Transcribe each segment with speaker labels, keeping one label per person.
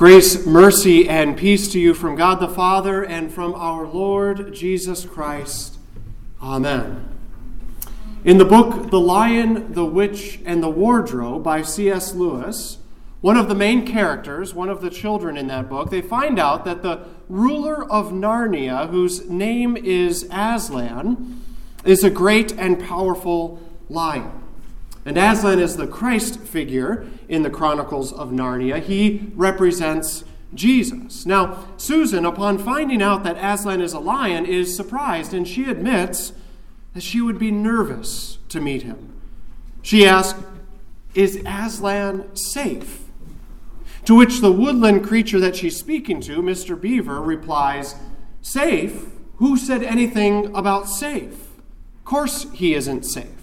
Speaker 1: Grace, mercy, and peace to you from God the Father and from our Lord Jesus Christ. Amen. In the book The Lion, the Witch, and the Wardrobe by C.S. Lewis, one of the main characters, one of the children in that book, they find out that the ruler of Narnia, whose name is Aslan, is a great and powerful lion. And Aslan is the Christ figure in the Chronicles of Narnia. He represents Jesus. Now, Susan, upon finding out that Aslan is a lion, is surprised, and she admits that she would be nervous to meet him. She asks, Is Aslan safe? To which the woodland creature that she's speaking to, Mr. Beaver, replies, Safe? Who said anything about safe? Of course he isn't safe.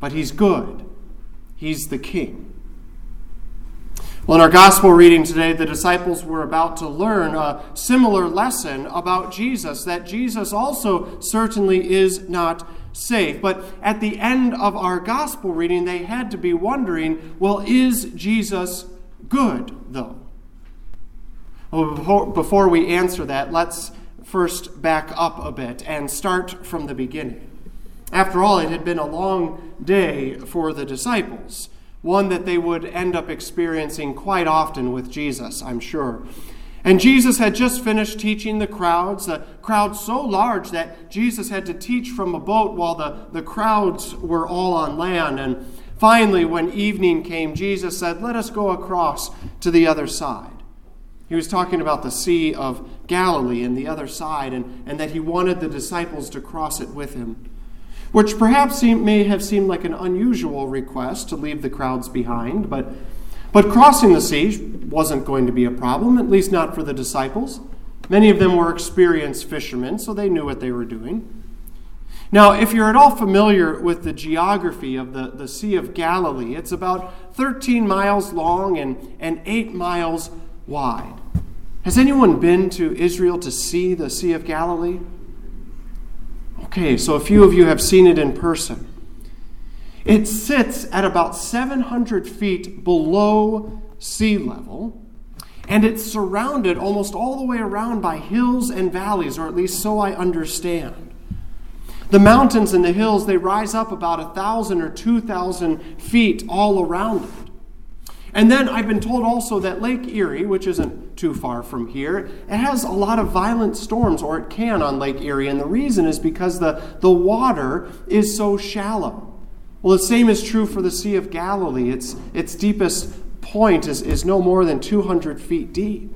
Speaker 1: But he's good. He's the king. Well, in our gospel reading today, the disciples were about to learn a similar lesson about Jesus, that Jesus also certainly is not safe. But at the end of our gospel reading, they had to be wondering well, is Jesus good, though? Well, before, before we answer that, let's first back up a bit and start from the beginning. After all, it had been a long day for the disciples, one that they would end up experiencing quite often with Jesus, I'm sure. And Jesus had just finished teaching the crowds, a crowd so large that Jesus had to teach from a boat while the, the crowds were all on land. And finally, when evening came, Jesus said, Let us go across to the other side. He was talking about the Sea of Galilee and the other side, and, and that he wanted the disciples to cross it with him which perhaps may have seemed like an unusual request to leave the crowds behind, but, but crossing the sea wasn't going to be a problem, at least not for the disciples. Many of them were experienced fishermen, so they knew what they were doing. Now, if you're at all familiar with the geography of the, the Sea of Galilee, it's about 13 miles long and, and 8 miles wide. Has anyone been to Israel to see the Sea of Galilee? Okay, so a few of you have seen it in person. It sits at about 700 feet below sea level, and it's surrounded almost all the way around by hills and valleys, or at least so I understand. The mountains and the hills, they rise up about a thousand or two thousand feet all around it. And then I've been told also that Lake Erie, which isn't too far from here, it has a lot of violent storms, or it can on Lake Erie. And the reason is because the, the water is so shallow. Well, the same is true for the Sea of Galilee. Its, its deepest point is, is no more than 200 feet deep.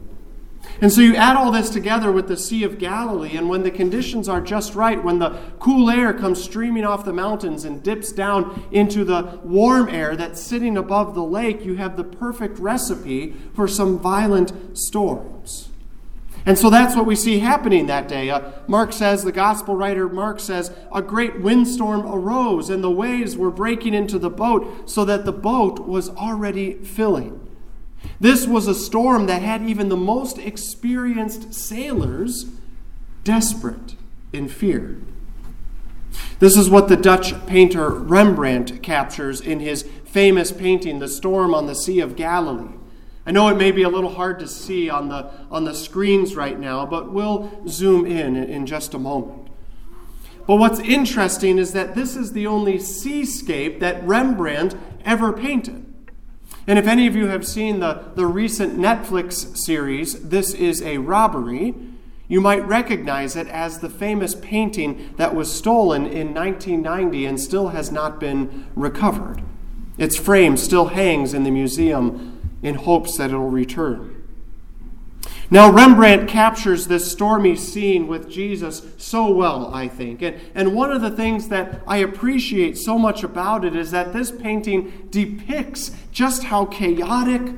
Speaker 1: And so you add all this together with the Sea of Galilee, and when the conditions are just right, when the cool air comes streaming off the mountains and dips down into the warm air that's sitting above the lake, you have the perfect recipe for some violent storms. And so that's what we see happening that day. Uh, Mark says, the gospel writer Mark says, a great windstorm arose, and the waves were breaking into the boat, so that the boat was already filling. This was a storm that had even the most experienced sailors desperate in fear. This is what the Dutch painter Rembrandt captures in his famous painting, The Storm on the Sea of Galilee. I know it may be a little hard to see on the, on the screens right now, but we'll zoom in in just a moment. But what's interesting is that this is the only seascape that Rembrandt ever painted. And if any of you have seen the, the recent Netflix series, This is a Robbery, you might recognize it as the famous painting that was stolen in 1990 and still has not been recovered. Its frame still hangs in the museum in hopes that it'll return. Now, Rembrandt captures this stormy scene with Jesus so well, I think. And, and one of the things that I appreciate so much about it is that this painting depicts just how chaotic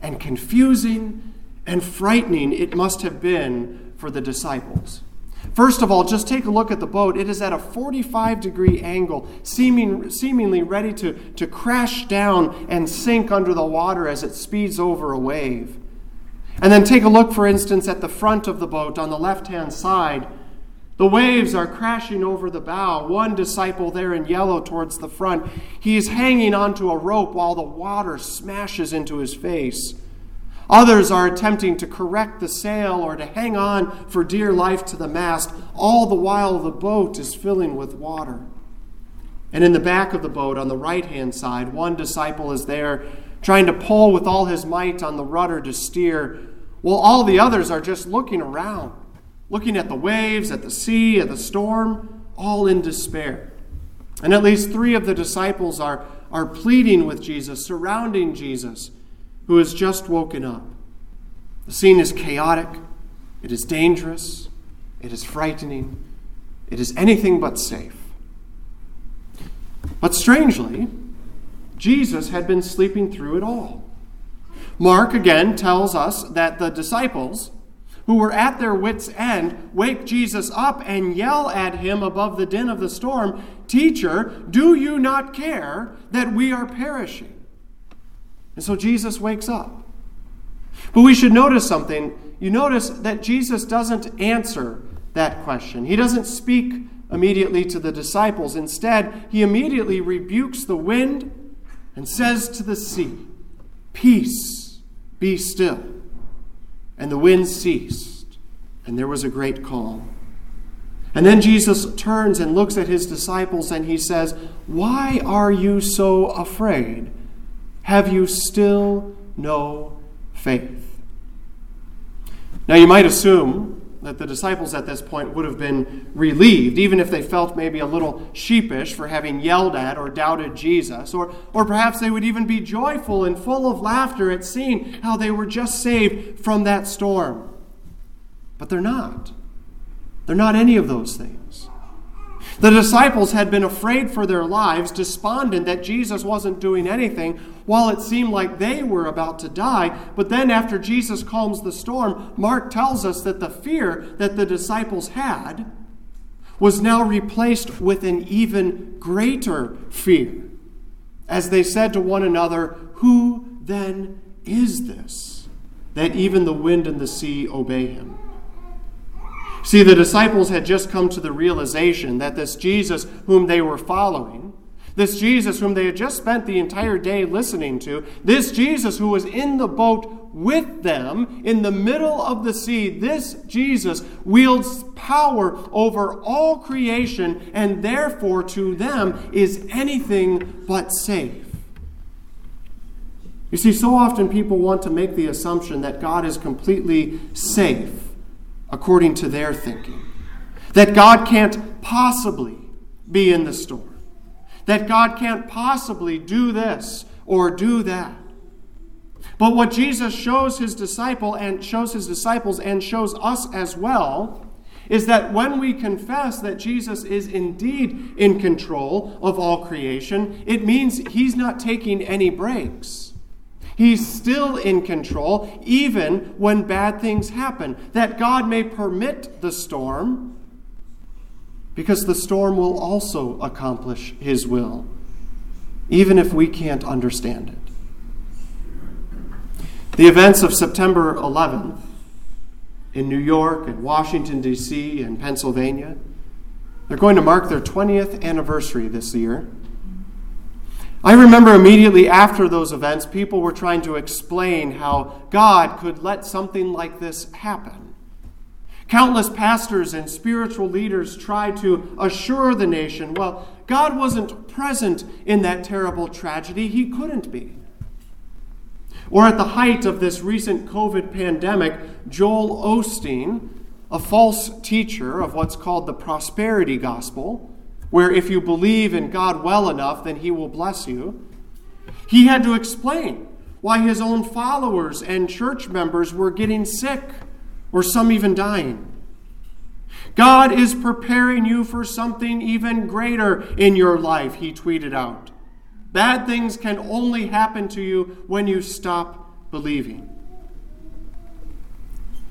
Speaker 1: and confusing and frightening it must have been for the disciples. First of all, just take a look at the boat. It is at a 45 degree angle, seeming, seemingly ready to, to crash down and sink under the water as it speeds over a wave. And then take a look, for instance, at the front of the boat on the left hand side. The waves are crashing over the bow. One disciple there in yellow towards the front, he is hanging onto a rope while the water smashes into his face. Others are attempting to correct the sail or to hang on for dear life to the mast, all the while the boat is filling with water. And in the back of the boat, on the right hand side, one disciple is there trying to pull with all his might on the rudder to steer, while all the others are just looking around, looking at the waves, at the sea, at the storm, all in despair. And at least three of the disciples are, are pleading with Jesus, surrounding Jesus who has just woken up. The scene is chaotic, it is dangerous, it is frightening, it is anything but safe. But strangely, Jesus had been sleeping through it all. Mark again tells us that the disciples, who were at their wits' end, wake Jesus up and yell at him above the din of the storm Teacher, do you not care that we are perishing? And so Jesus wakes up. But we should notice something. You notice that Jesus doesn't answer that question, he doesn't speak immediately to the disciples. Instead, he immediately rebukes the wind and says to the sea, Peace, be still. And the wind ceased, and there was a great calm. And then Jesus turns and looks at his disciples and he says, Why are you so afraid? Have you still no faith? Now, you might assume that the disciples at this point would have been relieved, even if they felt maybe a little sheepish for having yelled at or doubted Jesus. Or, or perhaps they would even be joyful and full of laughter at seeing how they were just saved from that storm. But they're not. They're not any of those things. The disciples had been afraid for their lives, despondent that Jesus wasn't doing anything, while it seemed like they were about to die. But then, after Jesus calms the storm, Mark tells us that the fear that the disciples had was now replaced with an even greater fear, as they said to one another, Who then is this, that even the wind and the sea obey him? See, the disciples had just come to the realization that this Jesus whom they were following, this Jesus whom they had just spent the entire day listening to, this Jesus who was in the boat with them in the middle of the sea, this Jesus wields power over all creation and therefore to them is anything but safe. You see, so often people want to make the assumption that God is completely safe according to their thinking. That God can't possibly be in the storm. That God can't possibly do this or do that. But what Jesus shows his disciple and shows his disciples and shows us as well is that when we confess that Jesus is indeed in control of all creation, it means he's not taking any breaks. He's still in control, even when bad things happen. That God may permit the storm because the storm will also accomplish His will, even if we can't understand it. The events of September 11th in New York and Washington, D.C., and Pennsylvania, they're going to mark their 20th anniversary this year. I remember immediately after those events, people were trying to explain how God could let something like this happen. Countless pastors and spiritual leaders tried to assure the nation well, God wasn't present in that terrible tragedy, He couldn't be. Or at the height of this recent COVID pandemic, Joel Osteen, a false teacher of what's called the prosperity gospel, where if you believe in God well enough, then He will bless you. He had to explain why his own followers and church members were getting sick, or some even dying. God is preparing you for something even greater in your life, he tweeted out. Bad things can only happen to you when you stop believing.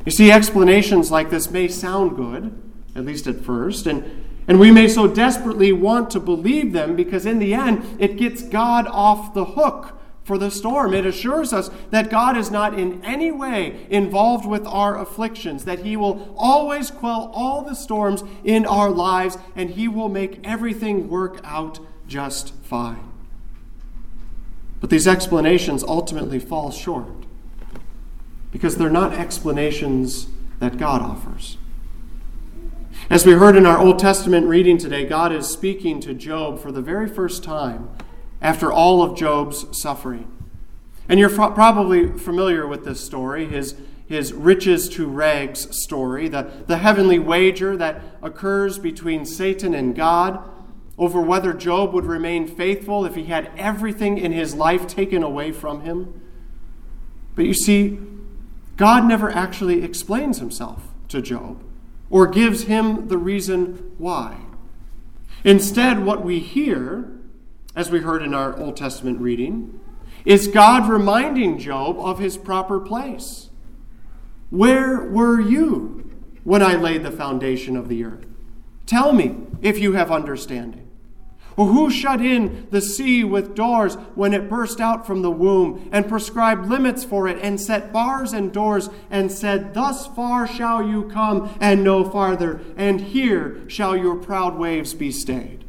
Speaker 1: You see, explanations like this may sound good, at least at first, and and we may so desperately want to believe them because, in the end, it gets God off the hook for the storm. It assures us that God is not in any way involved with our afflictions, that He will always quell all the storms in our lives, and He will make everything work out just fine. But these explanations ultimately fall short. because they're not explanations that God offers. As we heard in our Old Testament reading today, God is speaking to Job for the very first time after all of Job's suffering. And you're probably familiar with this story, his, his riches to rags story, the, the heavenly wager that occurs between Satan and God over whether Job would remain faithful if he had everything in his life taken away from him. But you see, God never actually explains himself to Job or gives him the reason why. Instead, what we hear, as we heard in our Old Testament reading, is God reminding Job of his proper place. Where were you when I laid the foundation of the earth? Tell me if you have understanding. Or who shut in the sea with doors when it burst out from the womb, and prescribed limits for it, and set bars and doors, and said, Thus far shall you come, and no farther, and here shall your proud waves be stayed?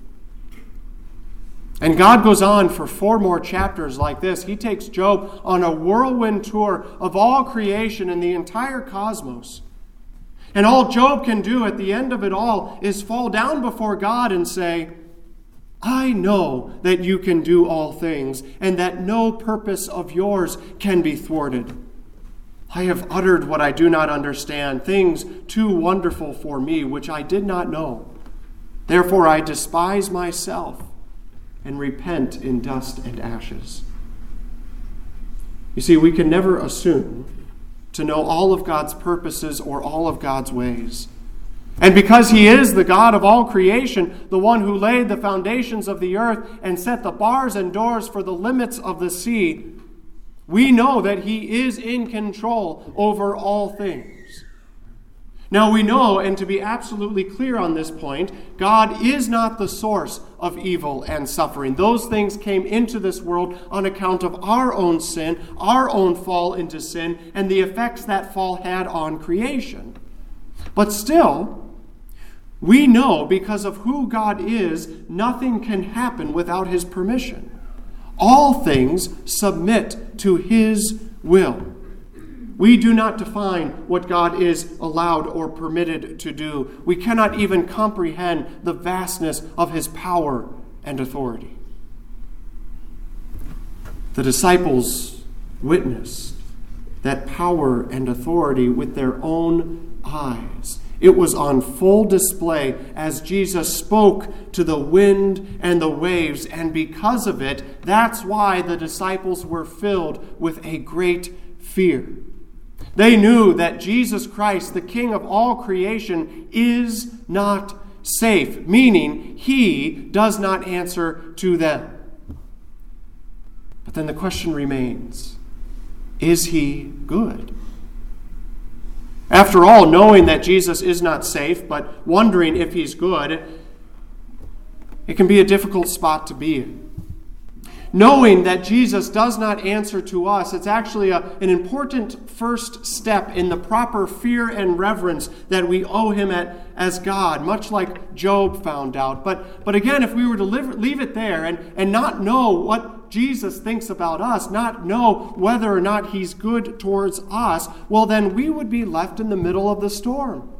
Speaker 1: And God goes on for four more chapters like this. He takes Job on a whirlwind tour of all creation and the entire cosmos. And all Job can do at the end of it all is fall down before God and say, I know that you can do all things, and that no purpose of yours can be thwarted. I have uttered what I do not understand, things too wonderful for me, which I did not know. Therefore, I despise myself and repent in dust and ashes. You see, we can never assume to know all of God's purposes or all of God's ways. And because he is the God of all creation, the one who laid the foundations of the earth and set the bars and doors for the limits of the sea, we know that he is in control over all things. Now we know, and to be absolutely clear on this point, God is not the source of evil and suffering. Those things came into this world on account of our own sin, our own fall into sin, and the effects that fall had on creation. But still, we know because of who God is, nothing can happen without His permission. All things submit to His will. We do not define what God is allowed or permitted to do. We cannot even comprehend the vastness of His power and authority. The disciples witnessed that power and authority with their own eyes. It was on full display as Jesus spoke to the wind and the waves, and because of it, that's why the disciples were filled with a great fear. They knew that Jesus Christ, the King of all creation, is not safe, meaning he does not answer to them. But then the question remains is he good? After all, knowing that Jesus is not safe, but wondering if he's good, it can be a difficult spot to be in. Knowing that Jesus does not answer to us, it's actually a, an important first step in the proper fear and reverence that we owe him at, as God, much like Job found out. But, but again, if we were to live, leave it there and, and not know what Jesus thinks about us, not know whether or not he's good towards us, well, then we would be left in the middle of the storm.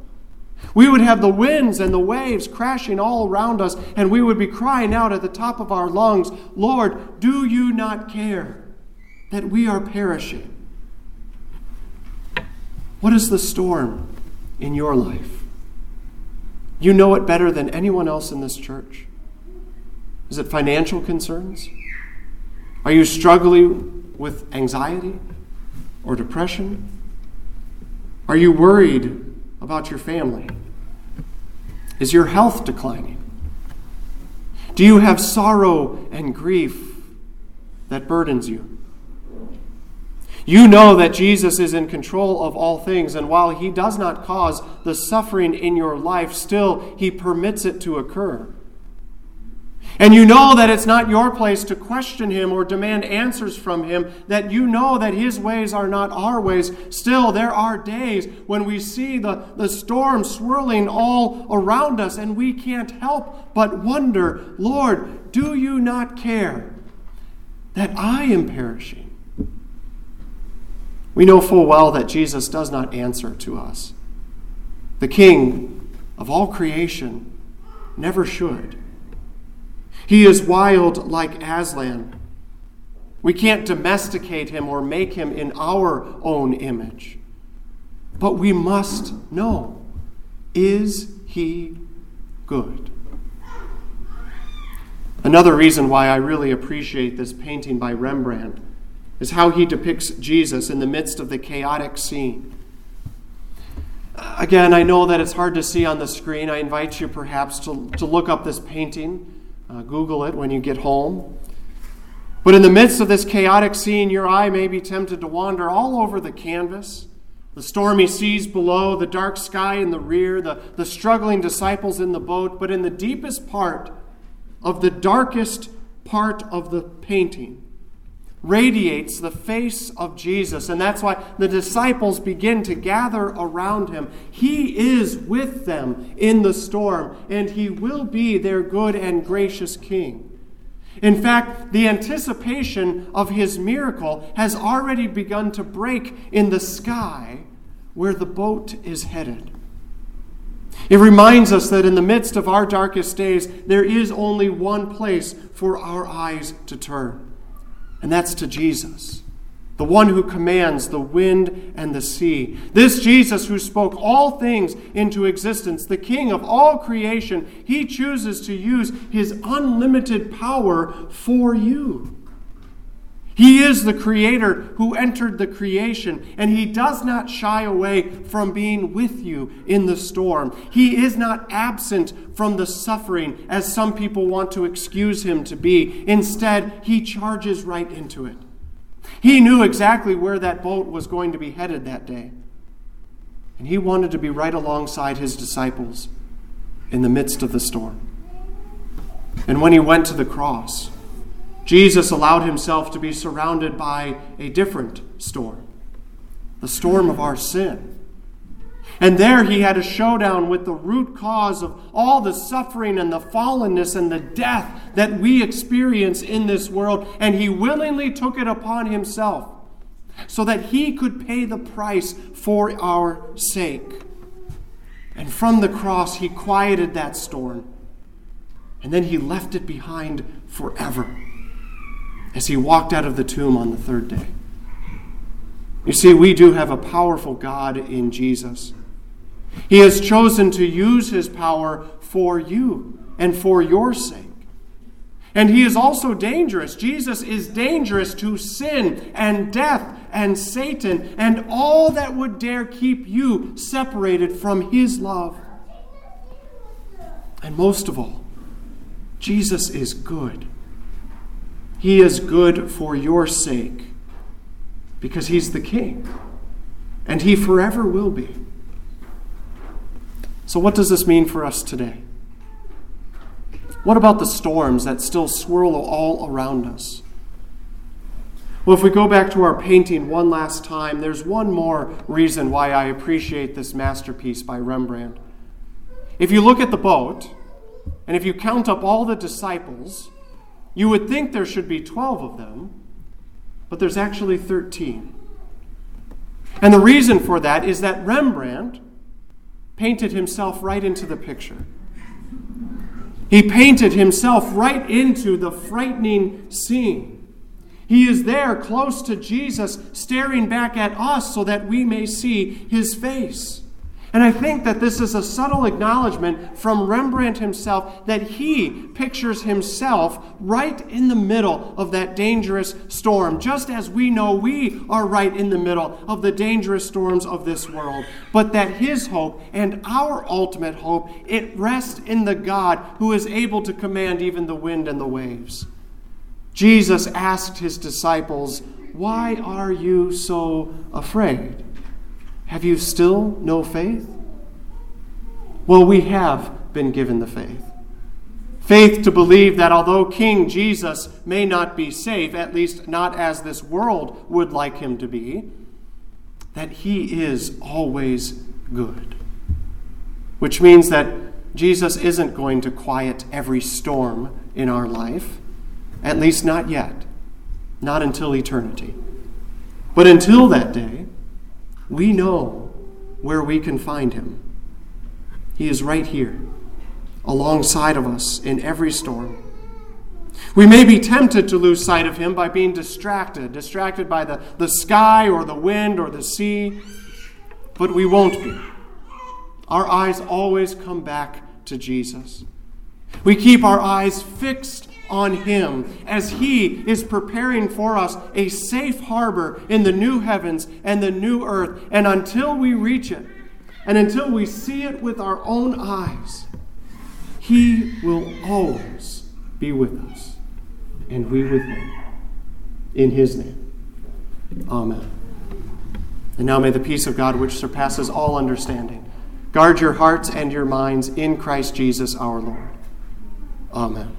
Speaker 1: We would have the winds and the waves crashing all around us, and we would be crying out at the top of our lungs, Lord, do you not care that we are perishing? What is the storm in your life? You know it better than anyone else in this church. Is it financial concerns? Are you struggling with anxiety or depression? Are you worried about your family? Is your health declining? Do you have sorrow and grief that burdens you? You know that Jesus is in control of all things, and while He does not cause the suffering in your life, still He permits it to occur. And you know that it's not your place to question him or demand answers from him, that you know that his ways are not our ways. Still, there are days when we see the, the storm swirling all around us and we can't help but wonder, Lord, do you not care that I am perishing? We know full well that Jesus does not answer to us. The King of all creation never should. He is wild like Aslan. We can't domesticate him or make him in our own image. But we must know is he good? Another reason why I really appreciate this painting by Rembrandt is how he depicts Jesus in the midst of the chaotic scene. Again, I know that it's hard to see on the screen. I invite you perhaps to, to look up this painting, uh, Google it when you get home. But in the midst of this chaotic scene, your eye may be tempted to wander all over the canvas the stormy seas below, the dark sky in the rear, the, the struggling disciples in the boat. But in the deepest part of the darkest part of the painting, radiates the face of Jesus. And that's why the disciples begin to gather around him. He is with them in the storm, and he will be their good and gracious king. In fact, the anticipation of his miracle has already begun to break in the sky where the boat is headed. It reminds us that in the midst of our darkest days, there is only one place for our eyes to turn, and that's to Jesus, the one who commands the wind and the sea. This Jesus who spoke all things into existence, the King of all creation, he chooses to use his unlimited power for you. He is the creator who entered the creation, and he does not shy away from being with you in the storm. He is not absent from the suffering, as some people want to excuse him to be. Instead, he charges right into it. He knew exactly where that boat was going to be headed that day, and he wanted to be right alongside his disciples in the midst of the storm. And when he went to the cross, Jesus allowed himself to be surrounded by a different storm the storm of our sin. And there he had a showdown with the root cause of all the suffering and the fallenness and the death that we experience in this world. And he willingly took it upon himself so that he could pay the price for our sake. And from the cross, he quieted that storm. And then he left it behind forever as he walked out of the tomb on the third day. You see, we do have a powerful God in Jesus. He has chosen to use his power for you and for your sake. And he is also dangerous. Jesus is dangerous to sin and death and Satan and all that would dare keep you separated from his love. And most of all, Jesus is good. He is good for your sake because He's the King, and He forever will be. So, what does this mean for us today? What about the storms that still swirl all around us? Well, if we go back to our painting one last time, there's one more reason why I appreciate this masterpiece by Rembrandt. If you look at the boat, and if you count up all the disciples, you would think there should be 12 of them, but there's actually 13. And the reason for that is that Rembrandt painted himself right into the picture. He painted himself right into the frightening scene. He is there close to Jesus, staring back at us so that we may see his face. And I think that this is a subtle acknowledgement from Rembrandt himself that he pictures himself right in the middle of that dangerous storm, just as we know we are right in the middle of the dangerous storms of this world. But that his hope and our ultimate hope, it rests in the God who is able to command even the wind and the waves. Jesus asked his disciples, Why are you so afraid? Have you still no faith? Well, we have been given the faith. Faith to believe that although King Jesus may not be safe, at least not as this world would like him to be, that he is always good. Which means that Jesus isn't going to quiet every storm in our life, at least not yet, not until eternity. But until that day, we know where we can find him. He is right here, alongside of us in every storm. We may be tempted to lose sight of him by being distracted, distracted by the, the sky or the wind or the sea, but we won't be. Our eyes always come back to Jesus. We keep our eyes fixed on Him as He is preparing for us a safe harbor in the new heavens and the new earth. And until we reach it, and until we see it with our own eyes, He will always be with us, and we with Him. In His name. Amen. And now may the peace of God, which surpasses all understanding, guard your hearts and your minds in Christ Jesus our Lord. Amen.